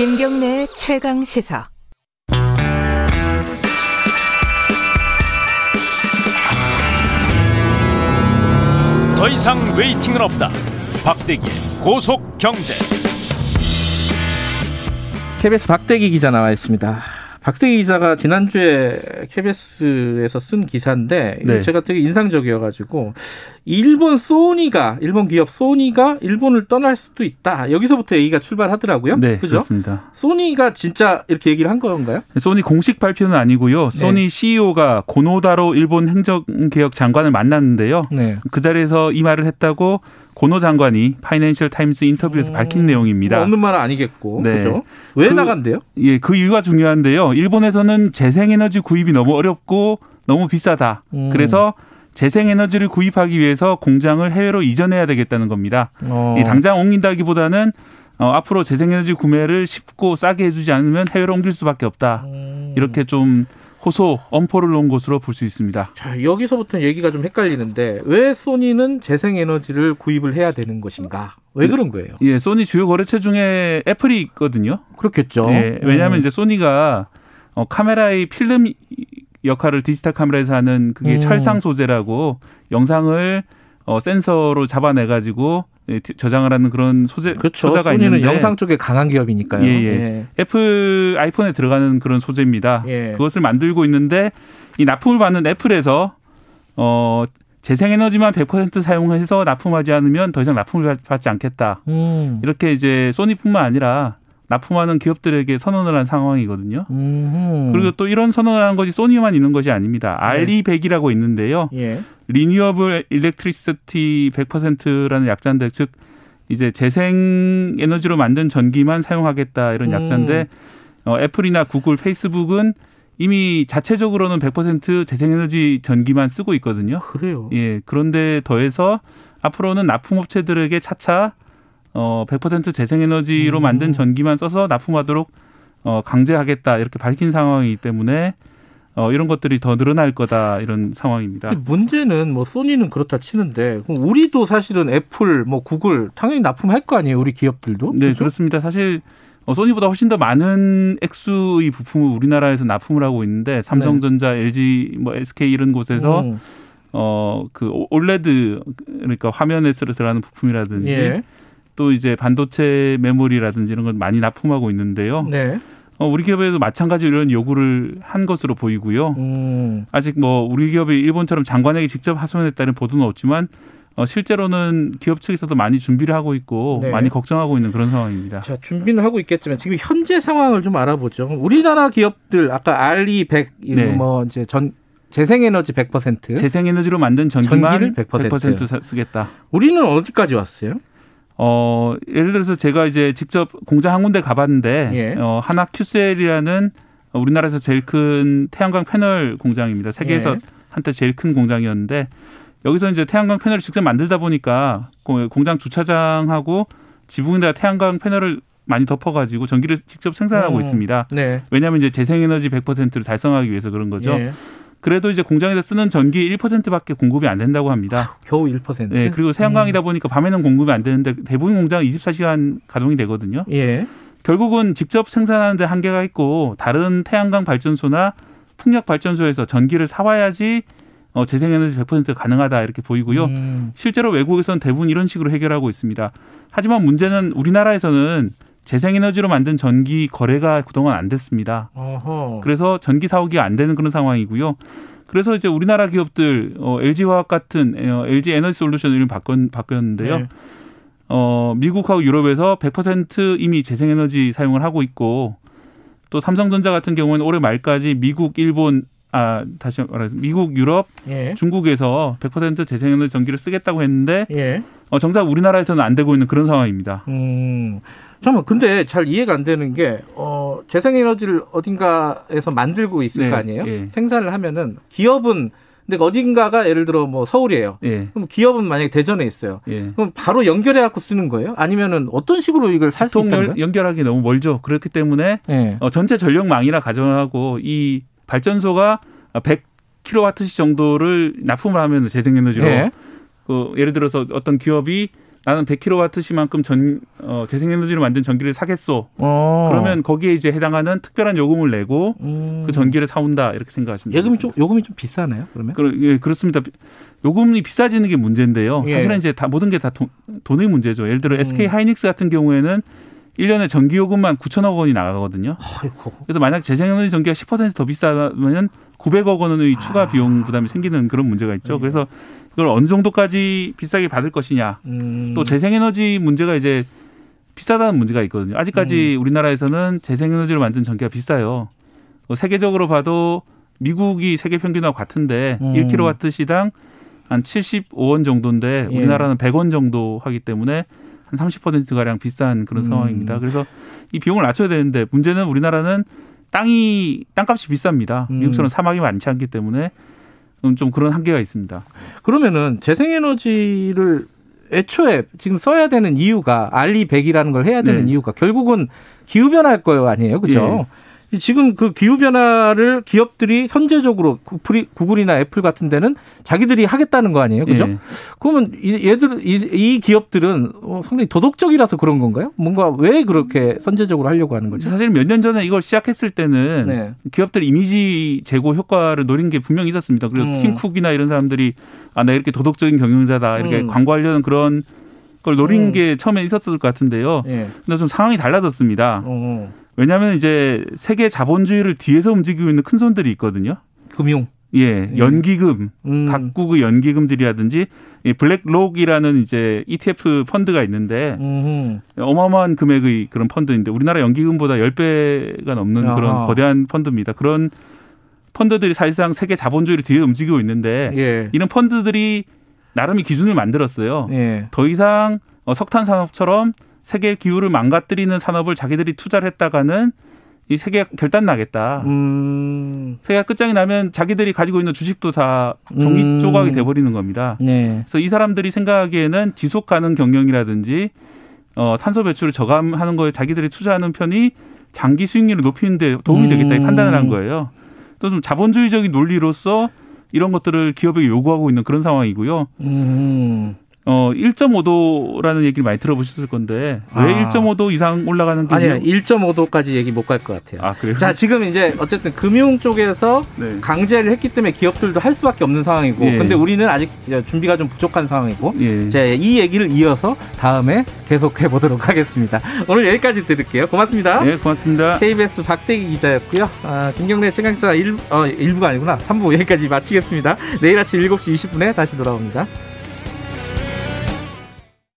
김경래 최강 시사. 더 이상 웨이팅은 없다. 박대기의 고속 경제. KBS 박대기 기자 나와 있습니다. 박대기 기자가 지난주에 KBS에서 쓴 기사인데 네. 제가 되게 인상적이어가지고 일본 소니가 일본 기업 소니가 일본을 떠날 수도 있다. 여기서부터 얘기가 출발하더라고요. 네, 그죠? 그렇습니다. 소니가 진짜 이렇게 얘기를 한 건가요? 소니 공식 발표는 아니고요. 네. 소니 네. CEO가 고노다로 일본 행정개혁 장관을 만났는데요. 네. 그 자리에서 이 말을 했다고 고노 장관이 파이낸셜 타임스 인터뷰에서 음, 밝힌 내용입니다. 뭐 없는 말은 아니겠고. 네. 그죠? 왜 그, 나간대요? 예, 그 이유가 중요한데요. 일본에서는 재생에너지 구입이 너무 어렵고 너무 비싸다. 음. 그래서 재생에너지를 구입하기 위해서 공장을 해외로 이전해야 되겠다는 겁니다. 어. 이 당장 옮긴다기보다는 어, 앞으로 재생에너지 구매를 쉽고 싸게 해주지 않으면 해외로 옮길 수밖에 없다. 음. 이렇게 좀 호소, 엄포를 놓은 것으로 볼 수 있습니다. 자, 여기서부터 얘기가 좀 헷갈리는데 왜 소니는 재생에너지를 구입을 해야 되는 것인가? 왜 그런 거예요? 예, 소니 주요 거래처 중에 애플이 있거든요. 그렇겠죠. 예, 왜냐하면 음. 이제 소니가 어, 카메라의 필름 역할을 디지털 카메라에서 하는 그게 음. 철상 소재라고 영상을 어, 센서로 잡아내 가지고 예, 저장을 하는 그런 소재 그렇죠. 소재가 있는데 영상 쪽에 강한 기업이니까요. 예, 예. 예. 애플 아이폰에 들어가는 그런 소재입니다. 예. 그것을 만들고 있는데 이 납품을 받는 애플에서 어 재생에너지만 100% 사용해서 납품하지 않으면 더 이상 납품을 받지 않겠다. 음. 이렇게 이제 소니뿐만 아니라 납품하는 기업들에게 선언을 한 상황이거든요. 음흠. 그리고 또 이런 선언을 한 것이 소니만 있는 것이 아닙니다. RE100이라고 있는데요. 예. Renewable Electricity 100%라는 약자인데 즉 이제 재생 에너지로 만든 전기만 사용하겠다 이런 음. 약자인데 어, 애플이나 구글, 페이스북은 이미 자체적으로는 100% 재생에너지 전기만 쓰고 있거든요. 그래요. 예. 그런데 더해서 앞으로는 납품업체들에게 차차 어, 100% 재생에너지로 음. 만든 전기만 써서 납품하도록 어, 강제하겠다 이렇게 밝힌 상황이기 때문에 어, 이런 것들이 더 늘어날 거다 이런 상황입니다. 문제는 뭐 소니는 그렇다 치는데 우리도 사실은 애플, 뭐 구글 당연히 납품할 거 아니에요, 우리 기업들도? 네, 그렇죠? 그렇습니다 사실 어, 소니보다 훨씬 더 많은 액수의 부품을 우리나라에서 납품을 하고 있는데 삼성전자, 네. LG, 뭐 SK 이런 곳에서 음. 어그 OLED 그러니까 화면에 들어가는 부품이라든지 예. 또 이제 반도체 메모리라든지 이런 건 많이 납품하고 있는데요. 네. 어, 우리 기업에도 마찬가지로 이런 요구를 한 것으로 보이고요. 음. 아직 뭐 우리 기업이 일본처럼 장관에게 직접 하소연했다는 보도는 없지만 어, 실제로는 기업 측에서도 많이 준비를 하고 있고 네. 많이 걱정하고 있는 그런 상황입니다. 자, 준비는 하고 있겠지만 지금 현재 상황을 좀 알아보죠. 우리나라 기업들 아까 알리 100, 네. 뭐 이제 전 재생에너지 100%. 재생에너지로 만든 전기만 전기를 100%, 100% 쓰겠다. 우리는 어디까지 왔어요? 어, 예를 들어서 제가 이제 직접 공장 한 군데 가봤는데, 예. 어, 하나 큐셀이라는 우리나라에서 제일 큰 태양광 패널 공장입니다. 세계에서 예. 한때 제일 큰 공장이었는데, 여기서 이제 태양광 패널을 직접 만들다 보니까 공장 주차장하고 지붕에다 태양광 패널을 많이 덮어가지고 전기를 직접 생산하고 음. 있습니다. 네. 왜냐하면 이제 재생에너지 100%를 달성하기 위해서 그런 거죠. 예. 그래도 이제 공장에서 쓰는 전기 1%밖에 공급이 안 된다고 합니다. 겨우 1%? 네. 그리고 태양광이다 음. 보니까 밤에는 공급이 안 되는데 대부분 공장은 24시간 가동이 되거든요. 예. 결국은 직접 생산하는데 한계가 있고 다른 태양광 발전소나 풍력 발전소에서 전기를 사와야지 어, 재생에너지 100% 가능하다 이렇게 보이고요. 음. 실제로 외국에서는 대부분 이런 식으로 해결하고 있습니다. 하지만 문제는 우리나라에서는 재생에너지로 만든 전기 거래가 그동안 안 됐습니다. 어허. 그래서 전기 사오기가 안 되는 그런 상황이고요. 그래서 이제 우리나라 기업들 어, LG화학 같은 어, LG 에너지 솔루션 이름 바꿨, 바뀌었는데요. 네. 어, 미국하고 유럽에서 100% 이미 재생에너지 사용을 하고 있고 또 삼성전자 같은 경우는 올해 말까지 미국, 일본 아 다시 말해서 미국, 유럽, 예. 중국에서 100% 재생에너지 전기를 쓰겠다고 했는데 예. 어, 정작 우리나라에서는 안 되고 있는 그런 상황입니다. 음. 잠깐만, 근데 잘 이해가 안 되는 게, 어, 재생에너지를 어딘가에서 만들고 있을 네, 거 아니에요? 예. 생산을 하면은 기업은 근데 어딘가가 예를 들어 뭐 서울이에요. 예. 그럼 기업은 만약에 대전에 있어요. 예. 그럼 바로 연결해 갖고 쓰는 거예요? 아니면은 어떤 식으로 이걸 살 수 있는 연결하기 너무 멀죠. 그렇기 때문에 예. 어, 전체 전력망이라 가정하고 이 발전소가 100kWh 정도를 납품을 하면 재생에너지로 예. 그 예를 들어서 어떤 기업이 나는 100kWh만큼 전 어, 재생에너지로 만든 전기를 사겠소. 어. 그러면 거기에 이제 해당하는 특별한 요금을 내고 음. 그 전기를 사온다 이렇게 생각하시면 예금이 좀 요금이 좀 비싸나요? 그러면? 그, 예, 그렇습니다. 요금이 비싸지는 게 문제인데요. 예. 사실은 이제 다 모든 게 다 돈의 문제죠. 예를 들어 음. SK 하이닉스 같은 경우에는 1년에 전기 요금만 9천억 원이 나가거든요. 아이고. 그래서 만약 재생에너지 전기가 10%더 비싸면 900억 원의 추가 아. 비용 부담이 생기는 그런 문제가 있죠. 네. 그래서 그걸 어느 정도까지 비싸게 받을 것이냐. 음. 또 재생에너지 문제가 이제 비싸다는 문제가 있거든요. 아직까지 음. 우리나라에서는 재생에너지를 만든 전기가 비싸요. 뭐 세계적으로 봐도 미국이 세계 평균하고 같은데 음. 1kW 시당 한 75원 정도인데 예. 우리나라는 100원 정도 하기 때문에 한 30%가량 비싼 그런 음. 상황입니다. 그래서 이 비용을 낮춰야 되는데 문제는 우리나라는 땅이 땅값이 비쌉니다. 음. 미국처럼 사막이 많지 않기 때문에 좀 그런 한계가 있습니다. 그러면은 재생에너지를 애초에 지금 써야 되는 이유가 알리 100이라는 걸 해야 되는 네. 이유가 결국은 기후 변화일 거예요, 아니에요? 그죠? 예. 지금 그 기후 변화를 기업들이 선제적으로 구글이, 구글이나 애플 같은 데는 자기들이 하겠다는 거 아니에요, 그죠? 예. 그러면 얘들 이, 이 기업들은 어, 상당히 도덕적이라서 그런 건가요? 뭔가 왜 그렇게 선제적으로 하려고 하는 거죠? 사실 몇 년 전에 이걸 시작했을 때는 네. 기업들 이미지 제고 효과를 노린 게 분명히 있었습니다. 그리고 음. 팀쿡이나 이런 사람들이 아, 나 이렇게 도덕적인 경영자다 이렇게 음. 광고하려는 그런 걸 노린 음. 게 처음에 있었을 것 같은데요. 예. 근데 좀 상황이 달라졌습니다. 어. 왜냐하면 이제 세계 자본주의를 뒤에서 움직이고 있는 큰 손들이 있거든요. 금융. 예, 예. 연기금, 음. 각국의 연기금들이라든지 이 블랙록이라는 이제 ETF 펀드가 있는데 음흠. 어마어마한 금액의 그런 펀드인데 우리나라 연기금보다 10배가 넘는 아하. 그런 거대한 펀드입니다. 그런 펀드들이 사실상 세계 자본주의를 뒤에 움직이고 있는데 예. 이런 펀드들이 나름의 기준을 만들었어요. 예. 더 이상 어, 석탄 산업처럼 세계 기후를 망가뜨리는 산업을 자기들이 투자를 했다가는 이 세계가 결단 나겠다. 음. 세계가 끝장이 나면 자기들이 가지고 있는 주식도 다 종이 음. 조각이 돼버리는 겁니다. 네. 그래서 이 사람들이 생각하기에는 지속 가능 경영이라든지 어, 탄소 배출을 저감하는 거에 자기들이 투자하는 편이 장기 수익률을 높이는데 도움이 되겠다 이 판단을 한 거예요. 또 좀 자본주의적인 논리로서 이런 것들을 기업에게 요구하고 있는 그런 상황이고요. 음. 어 1.5도라는 얘기를 많이 들어보셨을 건데 왜 아. 1.5도 이상 올라가는 게 아니요 1.5도까지 얘기 못 갈 것 같아요. 아 그래요? 자 지금 이제 어쨌든 금융 쪽에서 네. 강제를 했기 때문에 기업들도 할 수밖에 없는 상황이고, 예. 근데 우리는 아직 준비가 좀 부족한 상황이고, 예. 자이 얘기를 이어서 다음에 계속해 보도록 하겠습니다. 오늘 여기까지 들을게요. 고맙습니다. 네, 고맙습니다. KBS 박대기 기자였고요. 아, 김경래 최강사 1, 어, 1부가 아니구나 3부 여기까지 마치겠습니다. 내일 아침 7시 20분에 다시 돌아옵니다.